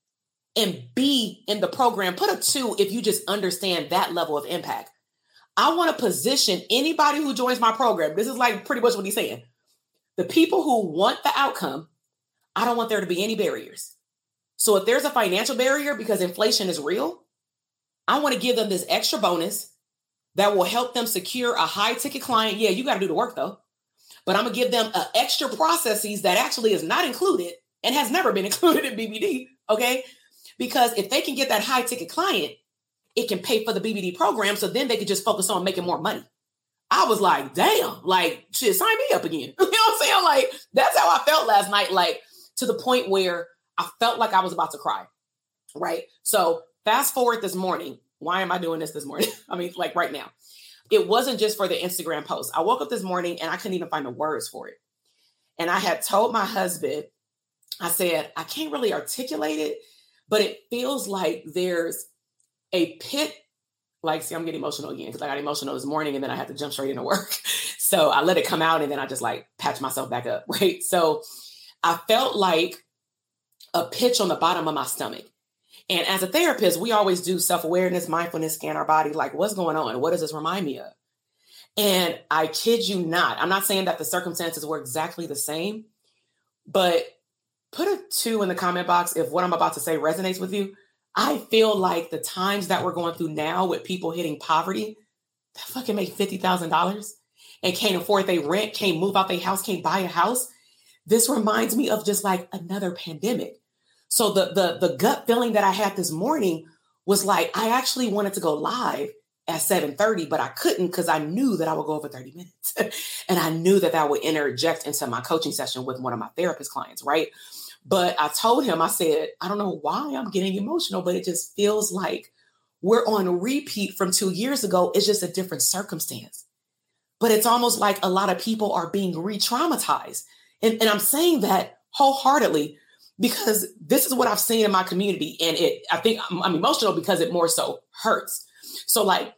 and be in the program. Put a two if you just understand that level of impact. I want to position anybody who joins my program. This is like pretty much what he's saying. The people who want the outcome, I don't want there to be any barriers. So if there's a financial barrier because inflation is real, I want to give them this extra bonus that will help them secure a high ticket client. Yeah, you got to do the work though. But I'm going to give them uh, extra processes that actually is not included and has never been included in BBD. Okay. Because if they can get that high ticket client, it can pay for the BBD program. So then they could just focus on making more money. I was like, damn, like, shit, sign me up again. you know what I'm saying? Like, that's how I felt last night, like, to the point where I felt like I was about to cry. Right. So, fast forward this morning. Why am I doing this this morning? I mean, like, right now. It wasn't just for the Instagram post. I woke up this morning and I couldn't even find the words for it. And I had told my husband, I said, I can't really articulate it, but it feels like there's a pit like see i'm getting emotional again because i got emotional this morning and then i had to jump straight into work. So i let it come out and then i just like patch myself back up right? So i felt like a pitch on the bottom of my stomach. And as a therapist we always do self-awareness mindfulness scan our body like what's going on? What does this remind me of? And i kid you not i'm not saying that the circumstances were exactly the same but put a two in the comment box if what i'm about to say resonates with you I feel like the times that we're going through now with people hitting poverty, that fucking make $50,000 and can't afford their rent, can't move out their house, can't buy a house. This reminds me of just like another pandemic. So the the the gut feeling that I had this morning was like I actually wanted to go live at 7:30 but I couldn't cuz I knew that I would go over 30 minutes. and I knew that that would interject into my coaching session with one of my therapist clients, right? But I told him I said, I don't know why I'm getting emotional, but it just feels like we're on repeat from 2 years ago. It's just a different circumstance. But it's almost like a lot of people are being re-traumatized. And, and I'm saying that wholeheartedly because this is what I've seen in my community. And it, I think I'm, I'm emotional because it more so hurts. So, like,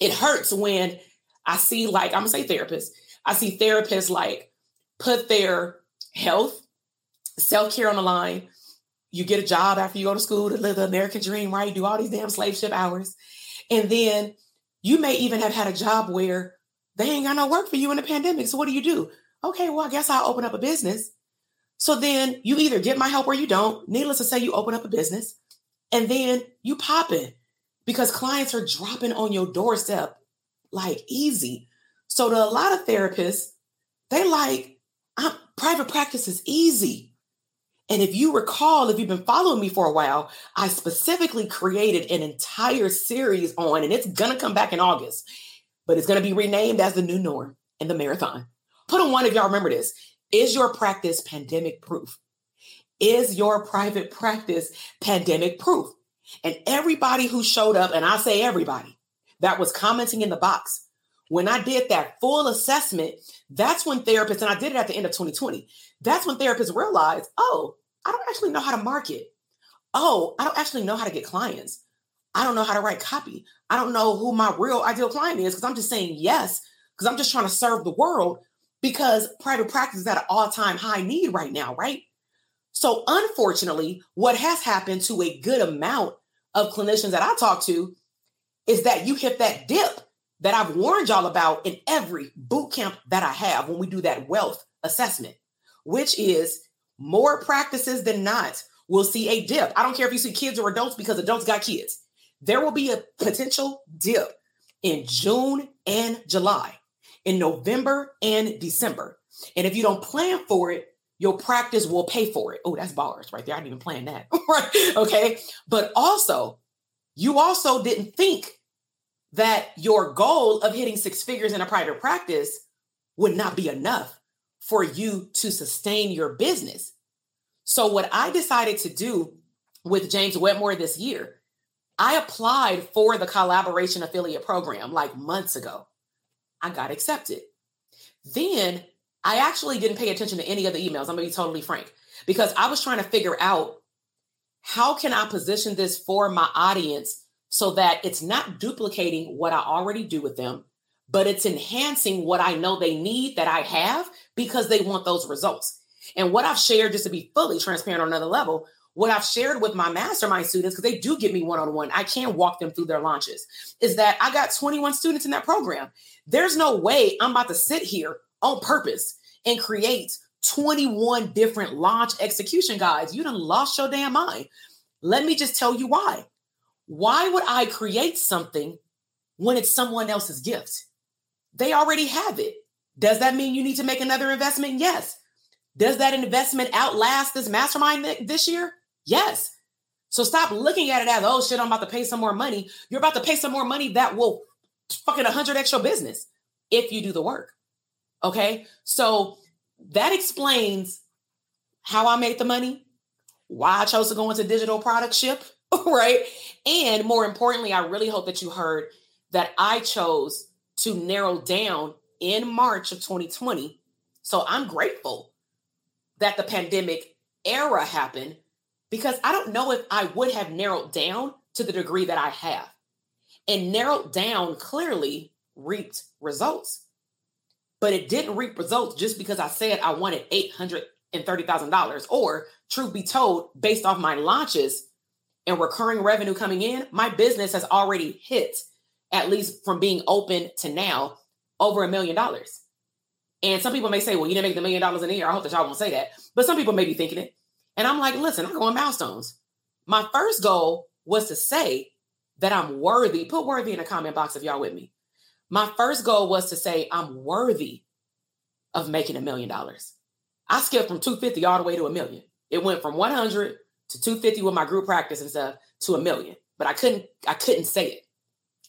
it hurts when I see, like, I'm gonna say therapists, I see therapists like put their health, self care on the line. You get a job after you go to school to live the American dream, right? Do all these damn slave ship hours. And then you may even have had a job where they ain't got no work for you in the pandemic. So, what do you do? Okay, well, I guess I'll open up a business so then you either get my help or you don't. Needless to say, you open up a business and then you pop it because clients are dropping on your doorstep like easy. So to a lot of therapists, they like, private practice is easy. And if you recall, if you've been following me for a while, I specifically created an entire series on, and it's going to come back in August, but it's going to be renamed as the new norm in the marathon. Put on one if y'all remember this. Is your practice pandemic proof? Is your private practice pandemic proof? And everybody who showed up, and I say everybody that was commenting in the box, when I did that full assessment, that's when therapists, and I did it at the end of 2020, that's when therapists realized, oh, I don't actually know how to market. Oh, I don't actually know how to get clients. I don't know how to write copy. I don't know who my real ideal client is because I'm just saying yes, because I'm just trying to serve the world because private practice is at an all time high need right now, right? So, unfortunately, what has happened to a good amount of clinicians that I talk to is that you hit that dip that I've warned y'all about in every boot camp that I have when we do that wealth assessment, which is more practices than not will see a dip. I don't care if you see kids or adults because adults got kids. There will be a potential dip in June and July in November and December. And if you don't plan for it, your practice will pay for it. Oh, that's bars right there. I didn't even plan that. right. Okay. But also, you also didn't think that your goal of hitting six figures in a private practice would not be enough for you to sustain your business. So, what I decided to do with James Wedmore this year, I applied for the collaboration affiliate program like months ago. I got accepted. Then I actually didn't pay attention to any of the emails. I'm gonna be totally frank because I was trying to figure out how can I position this for my audience so that it's not duplicating what I already do with them, but it's enhancing what I know they need that I have because they want those results. And what I've shared, just to be fully transparent on another level, what I've shared with my mastermind students, because they do get me one on one, I can walk them through their launches, is that I got 21 students in that program. There's no way I'm about to sit here on purpose and create 21 different launch execution guides. You done lost your damn mind. Let me just tell you why. Why would I create something when it's someone else's gift? They already have it. Does that mean you need to make another investment? Yes. Does that investment outlast this mastermind this year? Yes. So stop looking at it as, oh shit, I'm about to pay some more money. You're about to pay some more money that will fucking 100 extra business if you do the work. Okay. So that explains how I made the money, why I chose to go into digital product ship, right? And more importantly, I really hope that you heard that I chose to narrow down in March of 2020. So I'm grateful that the pandemic era happened because I don't know if I would have narrowed down to the degree that I have. And narrowed down clearly reaped results. But it didn't reap results just because I said I wanted $830,000. Or, truth be told, based off my launches and recurring revenue coming in, my business has already hit, at least from being open to now, over a million dollars. And some people may say, well, you didn't make the million dollars in a year. I hope that y'all won't say that. But some people may be thinking it. And I'm like, listen, I'm going milestones. My first goal was to say that I'm worthy. Put worthy in the comment box if y'all with me. My first goal was to say I'm worthy of making a million dollars. I skipped from 250 all the way to a million. It went from 100 to 250 with my group practice and stuff to a million. But I couldn't, I couldn't say it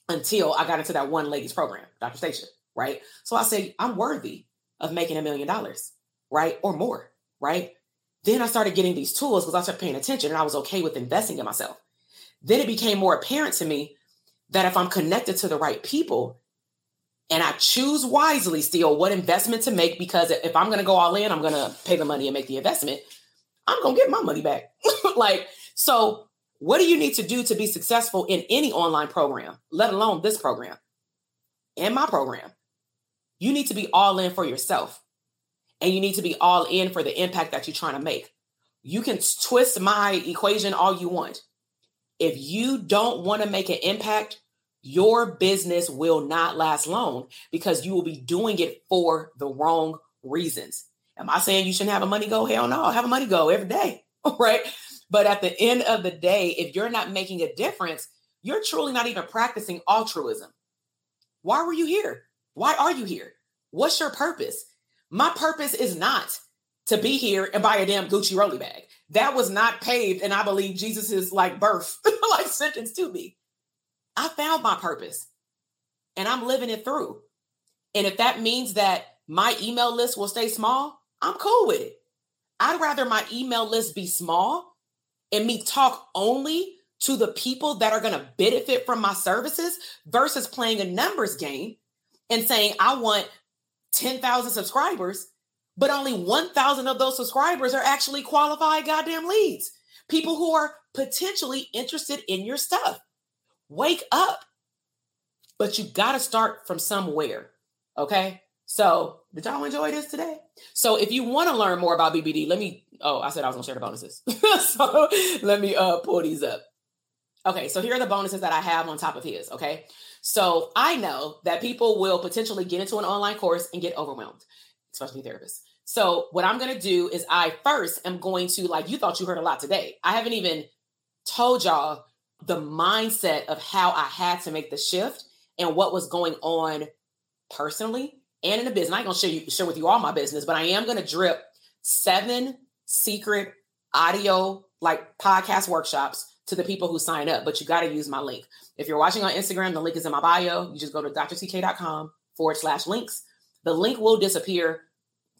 until I got into that one ladies program, Dr. Station, right? So I say, I'm worthy of making a million dollars, right? Or more, right? Then I started getting these tools because I started paying attention and I was okay with investing in myself. Then it became more apparent to me that if I'm connected to the right people and I choose wisely still what investment to make, because if I'm going to go all in, I'm going to pay the money and make the investment, I'm going to get my money back. like, so what do you need to do to be successful in any online program, let alone this program and my program? You need to be all in for yourself and you need to be all in for the impact that you're trying to make. You can twist my equation all you want. If you don't want to make an impact, your business will not last long because you will be doing it for the wrong reasons. Am I saying you shouldn't have a money go? Hell no, have a money go every day, right? But at the end of the day, if you're not making a difference, you're truly not even practicing altruism. Why were you here? Why are you here? What's your purpose? My purpose is not to be here and buy a damn Gucci rolly bag. That was not paved, and I believe Jesus's like birth, like sentence to me. I found my purpose and I'm living it through. And if that means that my email list will stay small, I'm cool with it. I'd rather my email list be small and me talk only to the people that are going to benefit from my services versus playing a numbers game and saying, I want 10,000 subscribers, but only 1,000 of those subscribers are actually qualified goddamn leads. People who are potentially interested in your stuff. Wake up. But you got to start from somewhere. Okay. So, did y'all enjoy this today? So, if you want to learn more about BBD, let me. Oh, I said I was going to share the bonuses. so, let me uh, pull these up. Okay. So, here are the bonuses that I have on top of his. Okay. So, I know that people will potentially get into an online course and get overwhelmed, especially therapists. So, what I'm going to do is I first am going to, like, you thought you heard a lot today. I haven't even told y'all the mindset of how I had to make the shift and what was going on personally and in the business. I ain't gonna share you share with you all my business, but I am gonna drip seven secret audio like podcast workshops to the people who sign up. But you got to use my link. If you're watching on Instagram, the link is in my bio. You just go to drtk.com forward slash links. The link will disappear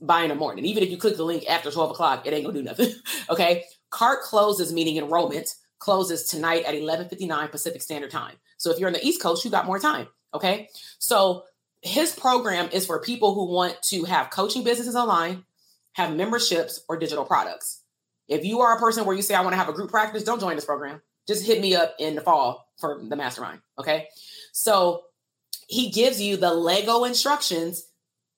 by in the morning. Even if you click the link after 12 o'clock, it ain't gonna do nothing. okay. Cart closes, meaning enrollment closes tonight at 11:59 Pacific Standard Time. So if you're on the East Coast, you got more time, okay? So his program is for people who want to have coaching businesses online, have memberships or digital products. If you are a person where you say I want to have a group practice, don't join this program. Just hit me up in the fall for the mastermind, okay? So he gives you the Lego instructions,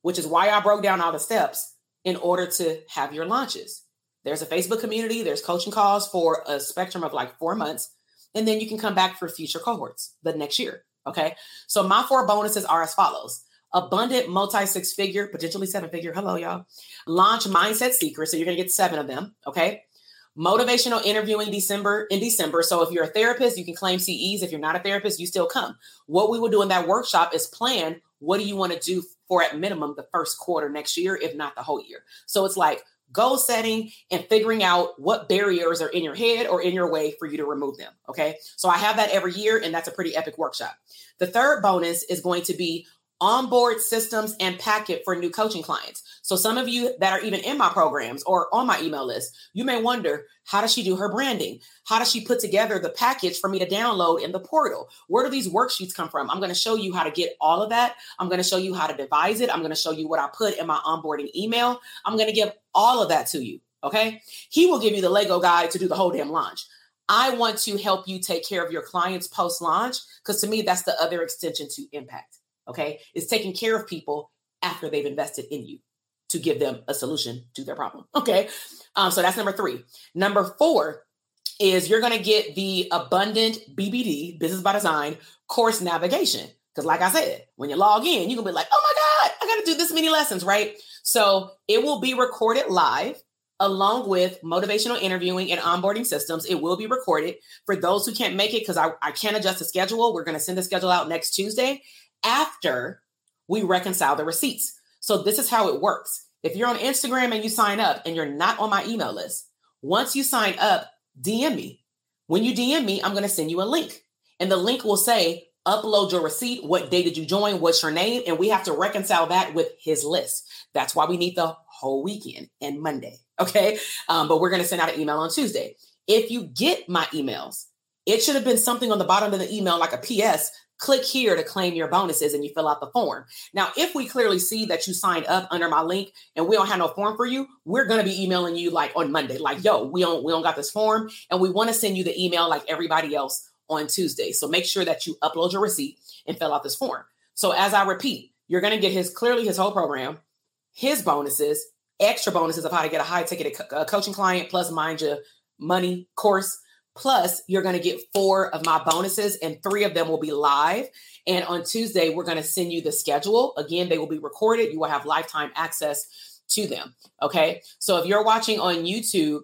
which is why I broke down all the steps in order to have your launches. There's a Facebook community, there's coaching calls for a spectrum of like four months. And then you can come back for future cohorts the next year. Okay. So my four bonuses are as follows abundant multi six figure, potentially seven figure. Hello, y'all. Launch mindset secrets. So you're going to get seven of them. Okay. Motivational interviewing December in December. So if you're a therapist, you can claim CEs. If you're not a therapist, you still come. What we will do in that workshop is plan what do you want to do for at minimum the first quarter next year, if not the whole year. So it's like goal setting and figuring out what barriers are in your head or in your way for you to remove them. Okay. So I have that every year, and that's a pretty epic workshop. The third bonus is going to be onboard systems and packet for new coaching clients. So some of you that are even in my programs or on my email list, you may wonder, how does she do her branding? How does she put together the package for me to download in the portal? Where do these worksheets come from? I'm going to show you how to get all of that. I'm going to show you how to devise it. I'm going to show you what I put in my onboarding email. I'm going to give all of that to you. Okay. He will give you the Lego guide to do the whole damn launch. I want to help you take care of your clients post launch because to me, that's the other extension to impact okay, is taking care of people after they've invested in you to give them a solution to their problem. Okay. Um, so that's number three. Number four is you're going to get the abundant BBD, business by design course navigation. Because, like I said, when you log in, you're going to be like, oh my God, I got to do this many lessons, right? So it will be recorded live along with motivational interviewing and onboarding systems. It will be recorded for those who can't make it because I, I can't adjust the schedule. We're going to send the schedule out next Tuesday after we reconcile the receipts. So this is how it works. If you're on Instagram and you sign up and you're not on my email list, once you sign up, DM me. When you DM me, I'm going to send you a link. And the link will say, upload your receipt. What day did you join? What's your name? And we have to reconcile that with his list. That's why we need the whole weekend and Monday. Okay. Um, but we're going to send out an email on Tuesday. If you get my emails, it should have been something on the bottom of the email, like a PS. Click here to claim your bonuses and you fill out the form. Now, if we clearly see that you signed up under my link and we don't have no form for you, we're gonna be emailing you like on Monday, like, yo, we don't we don't got this form, and we want to send you the email like everybody else on Tuesday. So make sure that you upload your receipt and fill out this form. So as I repeat, you're gonna get his clearly his whole program, his bonuses, extra bonuses of how to get a high ticket co- coaching client, plus Mind Your Money course Plus, you're going to get four of my bonuses, and three of them will be live. And on Tuesday, we're going to send you the schedule. Again, they will be recorded. You will have lifetime access to them. Okay. So if you're watching on YouTube,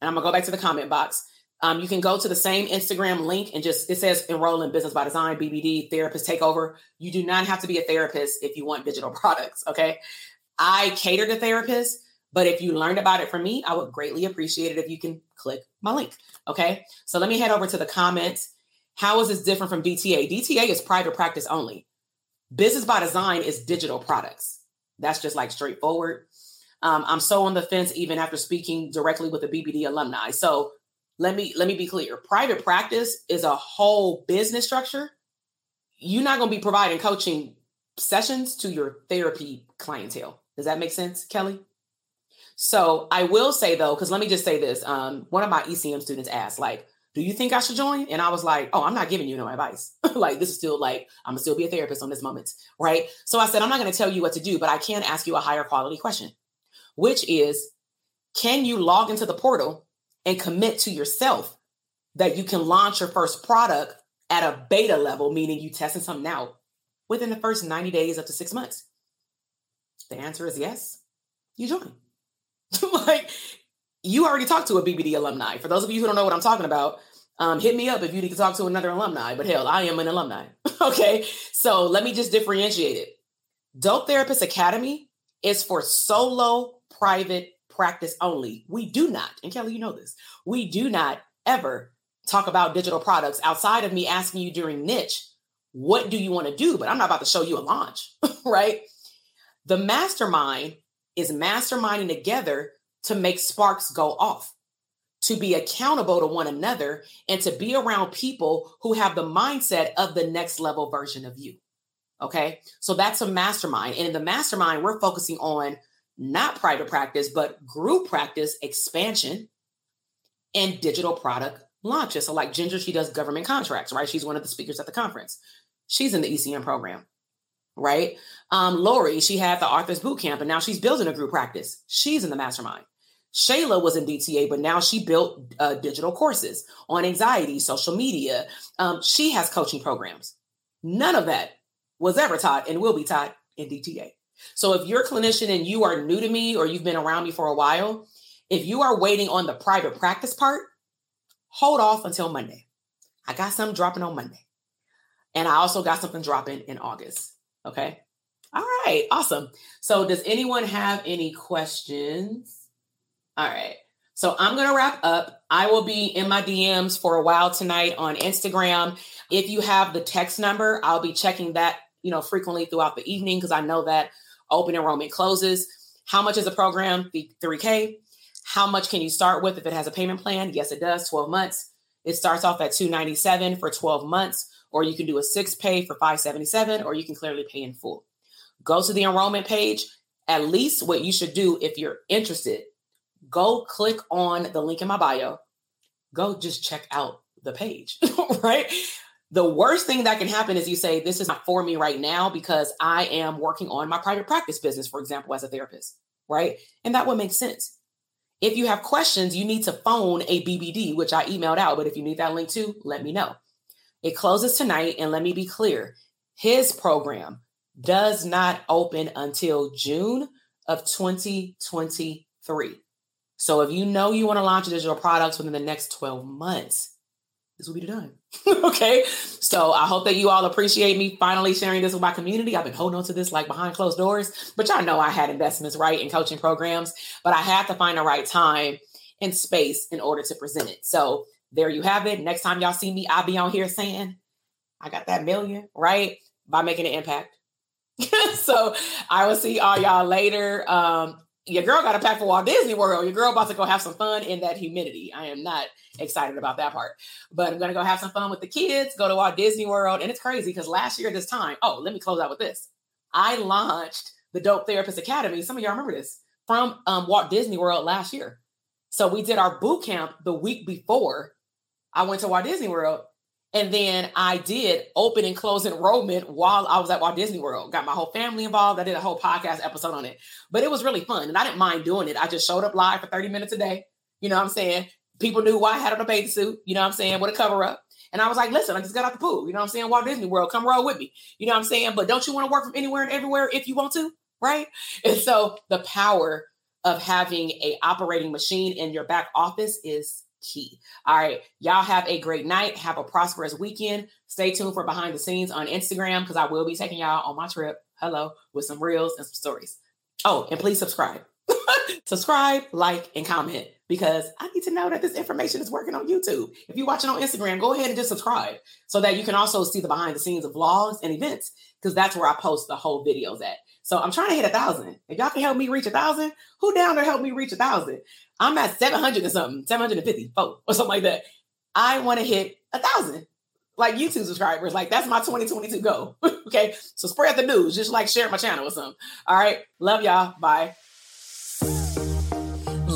and I'm going to go back to the comment box, um, you can go to the same Instagram link and just, it says enroll in business by design, BBD, therapist takeover. You do not have to be a therapist if you want digital products. Okay. I cater to therapists. But if you learned about it from me, I would greatly appreciate it if you can click my link. Okay. So let me head over to the comments. How is this different from DTA? DTA is private practice only. Business by design is digital products. That's just like straightforward. Um, I'm so on the fence even after speaking directly with the BBD alumni. So let me let me be clear. Private practice is a whole business structure. You're not going to be providing coaching sessions to your therapy clientele. Does that make sense, Kelly? So I will say though, because let me just say this. Um, one of my ECM students asked, like, do you think I should join? And I was like, oh, I'm not giving you no advice. like, this is still like, I'm gonna still be a therapist on this moment, right? So I said, I'm not gonna tell you what to do, but I can ask you a higher quality question, which is, can you log into the portal and commit to yourself that you can launch your first product at a beta level, meaning you testing something out within the first 90 days up to six months? The answer is yes. You join. like you already talked to a BBD alumni. For those of you who don't know what I'm talking about, um, hit me up if you need to talk to another alumni. But hell, I am an alumni. okay. So let me just differentiate it. Dope Therapist Academy is for solo private practice only. We do not, and Kelly, you know this, we do not ever talk about digital products outside of me asking you during niche, what do you want to do? But I'm not about to show you a launch, right? The mastermind is masterminding together to make sparks go off, to be accountable to one another, and to be around people who have the mindset of the next level version of you. Okay. So that's a mastermind. And in the mastermind, we're focusing on not private practice, but group practice expansion and digital product launches. So, like Ginger, she does government contracts, right? She's one of the speakers at the conference. She's in the ECM program right? Um, Lori, she had the Authors Boot Camp, and now she's building a group practice. She's in the mastermind. Shayla was in DTA, but now she built uh, digital courses on anxiety, social media. Um, she has coaching programs. None of that was ever taught and will be taught in DTA. So if you're a clinician and you are new to me or you've been around me for a while, if you are waiting on the private practice part, hold off until Monday. I got something dropping on Monday. And I also got something dropping in August. Okay. All right. Awesome. So, does anyone have any questions? All right. So, I'm going to wrap up. I will be in my DMs for a while tonight on Instagram. If you have the text number, I'll be checking that, you know, frequently throughout the evening because I know that open enrollment closes. How much is a program? 3K. How much can you start with if it has a payment plan? Yes, it does. 12 months. It starts off at 297 for 12 months or you can do a six pay for 577 or you can clearly pay in full. Go to the enrollment page. At least what you should do if you're interested go click on the link in my bio. Go just check out the page right? The worst thing that can happen is you say this is not for me right now because i am working on my private practice business for example as a therapist right? And that would make sense. If you have questions you need to phone a bbd which i emailed out but if you need that link too let me know it closes tonight. And let me be clear his program does not open until June of 2023. So if you know you want to launch digital products within the next 12 months, this will be done. okay. So I hope that you all appreciate me finally sharing this with my community. I've been holding on to this like behind closed doors, but y'all know I had investments, right, in coaching programs, but I had to find the right time and space in order to present it. So there you have it. Next time y'all see me, I'll be on here saying, I got that million, right? By making an impact. so I will see all y'all later. Um, your girl got a pack for Walt Disney World. Your girl about to go have some fun in that humidity. I am not excited about that part, but I'm gonna go have some fun with the kids. Go to Walt Disney World, and it's crazy because last year this time, oh, let me close out with this. I launched the Dope Therapist Academy. Some of y'all remember this from um, Walt Disney World last year. So we did our boot camp the week before I went to Walt Disney World. And then I did open and close enrollment while I was at Walt Disney World. Got my whole family involved. I did a whole podcast episode on it. But it was really fun. And I didn't mind doing it. I just showed up live for 30 minutes a day. You know what I'm saying? People knew why I had on a bathing suit, you know what I'm saying, with a cover up. And I was like, listen, I just got out the pool. You know what I'm saying? Walt Disney World, come roll with me. You know what I'm saying? But don't you want to work from anywhere and everywhere if you want to? Right. And so the power of having a operating machine in your back office is key. All right. Y'all have a great night. Have a prosperous weekend. Stay tuned for behind the scenes on Instagram because I will be taking y'all on my trip. Hello, with some reels and some stories. Oh, and please subscribe. subscribe, like, and comment because I need to know that this information is working on YouTube. If you're watching on Instagram, go ahead and just subscribe so that you can also see the behind the scenes of vlogs and events because that's where I post the whole videos at. So I'm trying to hit a thousand. If y'all can help me reach a thousand, who down to help me reach a thousand? I'm at 700 or something, 750 or something like that. I want to hit a thousand like YouTube subscribers. Like that's my 2022 goal. okay. So spread the news. Just like share my channel or something. All right. Love y'all. Bye.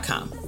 gmail.com.